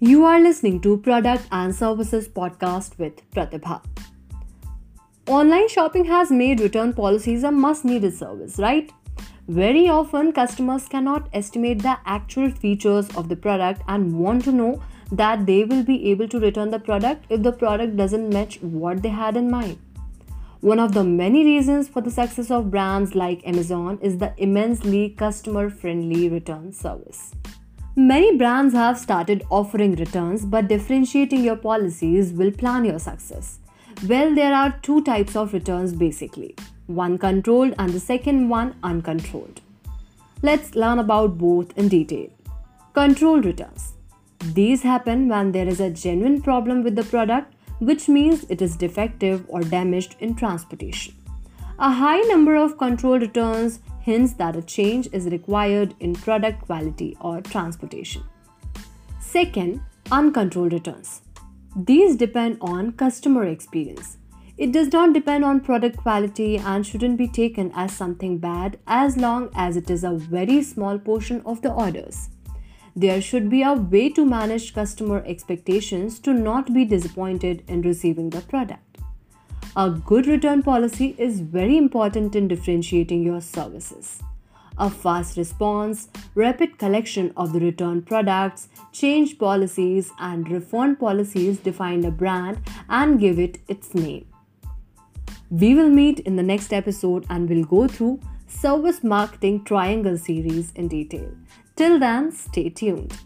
You are listening to Product and Services Podcast with Pratibha. Online shopping has made return policies a must needed service, right? Very often, customers cannot estimate the actual features of the product and want to know that they will be able to return the product if the product doesn't match what they had in mind. One of the many reasons for the success of brands like Amazon is the immensely customer friendly return service. Many brands have started offering returns, but differentiating your policies will plan your success. Well, there are two types of returns basically one controlled and the second one uncontrolled. Let's learn about both in detail. Controlled returns. These happen when there is a genuine problem with the product, which means it is defective or damaged in transportation. A high number of controlled returns hints that a change is required in product quality or transportation. Second, uncontrolled returns. These depend on customer experience. It does not depend on product quality and shouldn't be taken as something bad as long as it is a very small portion of the orders. There should be a way to manage customer expectations to not be disappointed in receiving the product. A good return policy is very important in differentiating your services. A fast response, rapid collection of the return products, change policies, and refund policies define a brand and give it its name. We will meet in the next episode and we'll go through Service Marketing Triangle series in detail. Till then, stay tuned.